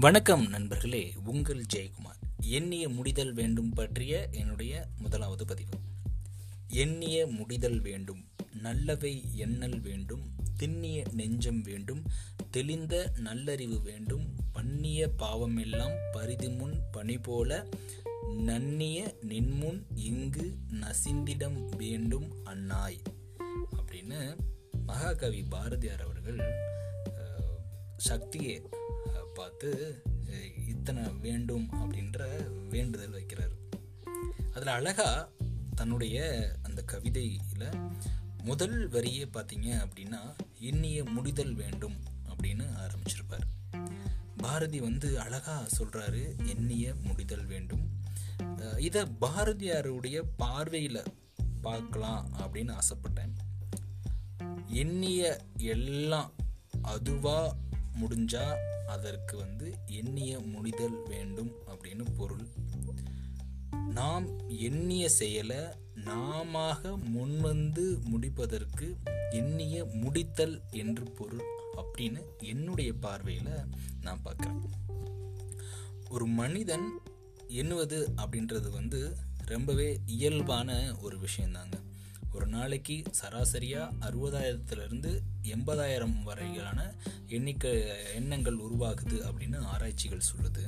வணக்கம் நண்பர்களே உங்கள் ஜெயக்குமார். எண்ணிய முடிதல் வேண்டும் பற்றிய என்னுடைய முதலாவது பதிவு. எண்ணிய முடிதல் வேண்டும் நல்லவை எண்ணல் வேண்டும் திண்ணிய நெஞ்சம் வேண்டும் தெளிந்த நல்லறிவு வேண்டும் பண்ணிய பாவமெல்லாம் பரிதிமுன் பணி போல நன்னிய நின்முன் இங்கு நசிந்திடம் வேண்டும் அன்னாய். அப்படின்னு மகாகவி பாரதியார் அவர்கள் சக்தியை பார்த்து இத்தனை வேண்டும் அப்படின்ற வேண்டுதல் வைக்கிறார். அதில் அழகா தன்னுடைய அந்த கவிதையில் முதல் வரியே பார்த்தீங்க அப்படின்னா எண்ணிய முடிதல் வேண்டும் அப்படின்னு ஆரம்பிச்சிருப்பார். பாரதி வந்து அழகா சொல்றாரு எண்ணிய முடிதல் வேண்டும். இதை பாரதியாருடைய பார்வையில் பார்க்கலாம் அப்படின்னு ஆசைப்பட்டேன். எண்ணிய எல்லாம் அதுவா முடிஞ்சா அதற்கு வந்து எண்ணிய முடிதல் வேண்டும் அப்படின்னு பொருள். நாம் எண்ணிய செயலை நாமாக முன்வந்து முடிப்பதற்கு எண்ணிய முடித்தல் என்று பொருள் அப்படின்னு என்னுடைய பார்வையில் நான் பார்க்குறேன். ஒரு மனிதன் எண்ணுவது அப்படின்றது வந்து ரொம்பவே இயல்பான ஒரு விஷயந்தாங்க. ஒரு நாளைக்கு சராசரியாக அறுபதாயிரத்துலேருந்து எண்பதாயிரம் வரையிலான எண்ணிக்கை எண்ணங்கள் உருவாகுது அப்படின்னு ஆராய்ச்சிகள் சொல்லுது.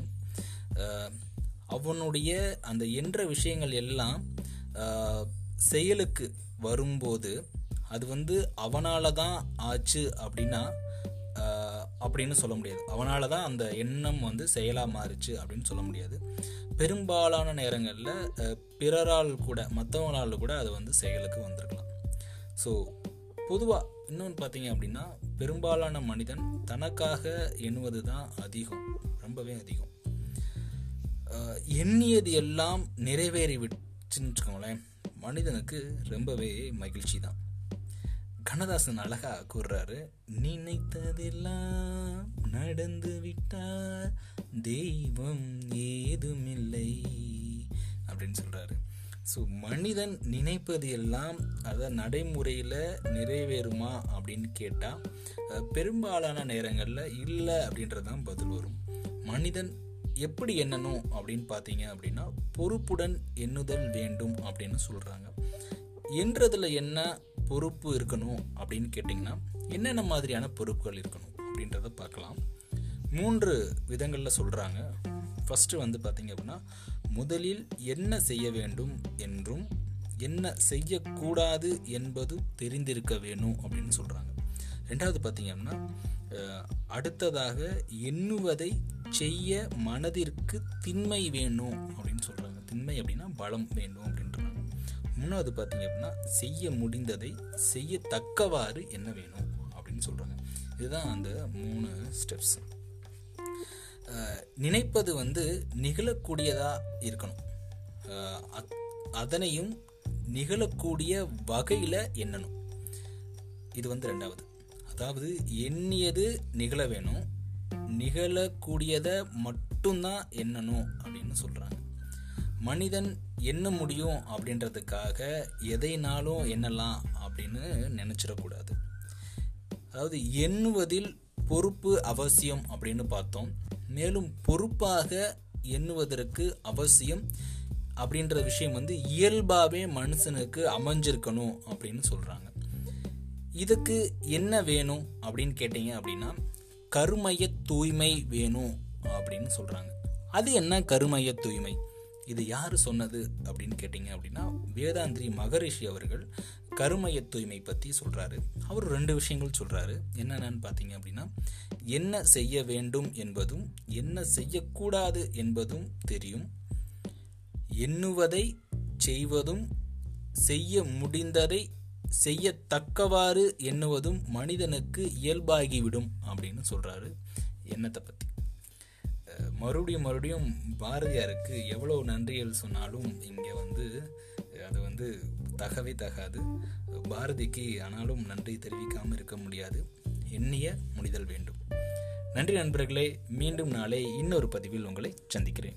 அவனுடைய அந்த என்ற விஷயங்கள் எல்லாம் செயலுக்கு வரும்போது அது வந்து அவனால தான் ஆச்சு அப்படின்னா அப்படின்னு சொல்ல முடியாது. அவனால தான் அந்த எண்ணம் வந்து செயலாக மாறுச்சு அப்படின்னு சொல்ல முடியாது. பெரும்பாலான நேரங்களில் பிறரால் கூட மற்றவங்களால் கூட அது வந்து செயலுக்கு வந்திருக்கலாம். ஸோ பொதுவாக இன்னொன்று பார்த்தீங்க அப்படின்னா பெரும்பாலான மனிதன் தனக்காக எண்ணுவது தான் அதிகம் ரொம்பவே அதிகம். எண்ணியது எல்லாம் நிறைவேறி விட்டுன்னு வச்சுக்கோங்களேன் மனிதனுக்கு ரொம்பவே மகிழ்ச்சி தான் கண்ணதாசன் அழகா கூறுறாரு நினைத்ததெல்லாம் நடந்து விட்டால் தெய்வம் ஏதுமில்லை அப்படின்னு சொல்றாரு. ஸோ மனிதன் நினைப்பது எல்லாம் அதை நடைமுறையில் நிறைவேறுமா அப்படின்னு கேட்டால் பெரும்பாலான நேரங்களில் இல்லை அப்படின்றது தான் பதில் வரும். மனிதன் எப்படி எண்ணணும் அப்படின்னு பார்த்தீங்க அப்படின்னா பொறுப்புடன் எண்ணுதல் வேண்டும் அப்படின்னு சொல்கிறாங்க என்றதில் என்ன பொறுப்பு இருக்கணும் அப்படின்னு கேட்டிங்கன்னா என்னென்ன மாதிரியான பொறுப்புகள் இருக்கணும் அப்படின்றத பார்க்கலாம் மூன்று விதங்களில் சொல்கிறாங்க ஃபஸ்ட்டு வந்து பார்த்தீங்க அப்படின்னா முதலில் என்ன செய்ய வேண்டும் என்றும் என்ன செய்யக்கூடாது என்பது தெரிந்திருக்க வேணும் அப்படின்னு சொல்கிறாங்க ரெண்டாவது பார்த்தீங்க அப்படின்னா அடுத்ததாக எண்ணுவதை செய்ய மனதிற்கு திண்மை வேணும் அப்படின்னு சொல்கிறாங்க திண்மை அப்படின்னா பலம் வேணும் அப்படின்றாங்க. மூணாவது பார்த்தீங்க அப்படின்னா செய்ய முடிந்ததை செய்யத்தக்கவாறு என்ன வேணும் அப்படின்னு சொல்கிறாங்க இதுதான் அந்த மூணு ஸ்டெப்ஸ் நினைப்பது வந்து நிகழக்கூடியதா இருக்கணும். அதனையும் நிகழக்கூடிய வகையில் எண்ணணும். இது வந்து ரெண்டாவது. அதாவது எண்ணியது நிகழ வேணும். நிகழக்கூடியதை மட்டும்தான் எண்ணணும் அப்படின்னு சொல்கிறாங்க மனிதன் எண்ண முடியும் அப்படின்றதுக்காக எதைனாலும் எண்ணலாம் அப்படின்னு நினச்சிடக்கூடாது. அதாவது எண்ணுவதில் பொறுப்பு அவசியம் அப்படின்னு பார்த்தோம். மேலும் பொறுப்பாக எண்ணுவதற்கு அவசியம் அப்படின்ற விஷயம் வந்து இயல்பாகவே மனுஷனுக்கு அமைஞ்சிருக்கணும் அப்படின்னு சொல்கிறாங்க இதுக்கு என்ன வேணும் அப்படின்னு கேட்டீங்க அப்படின்னா கருமைய தூய்மை வேணும் அப்படின்னு சொல்கிறாங்க அது என்ன கருமைய தூய்மை? இது யார் சொன்னது அப்படின்னு கேட்டிங்க அப்படின்னா வேதாந்திரி மகரிஷி அவர்கள் கருமைய தூய்மை பற்றி சொல்கிறாரு அவர் ரெண்டு விஷயங்கள் சொல்கிறாரு என்னென்னு பார்த்தீங்க அப்படின்னா என்ன செய்ய வேண்டும் என்பதும் என்ன செய்யக்கூடாது என்பதும் தெரியும். எண்ணுவதை செய்வதும் செய்ய முடிந்ததை செய்யத்தக்கவாறு எண்ணுவதும் மனிதனுக்கு இயல்பாகிவிடும் அப்படின்னு சொல்கிறாரு எண்ணத்தை பற்றி மறுபடியும் மறுபடியும் பாரதியாருக்கு எவ்வளோ நன்றிகள் சொன்னாலும் இங்கே வந்து அது வந்து தகவே தகாது. பாரதிக்கு ஆனாலும் நன்றி தெரிவிக்காமல் இருக்க முடியாது. எண்ணிய முடிதல் வேண்டும். நன்றி நண்பர்களே மீண்டும் நாளை இன்னொரு பதிவில் உங்களை சந்திக்கிறேன்.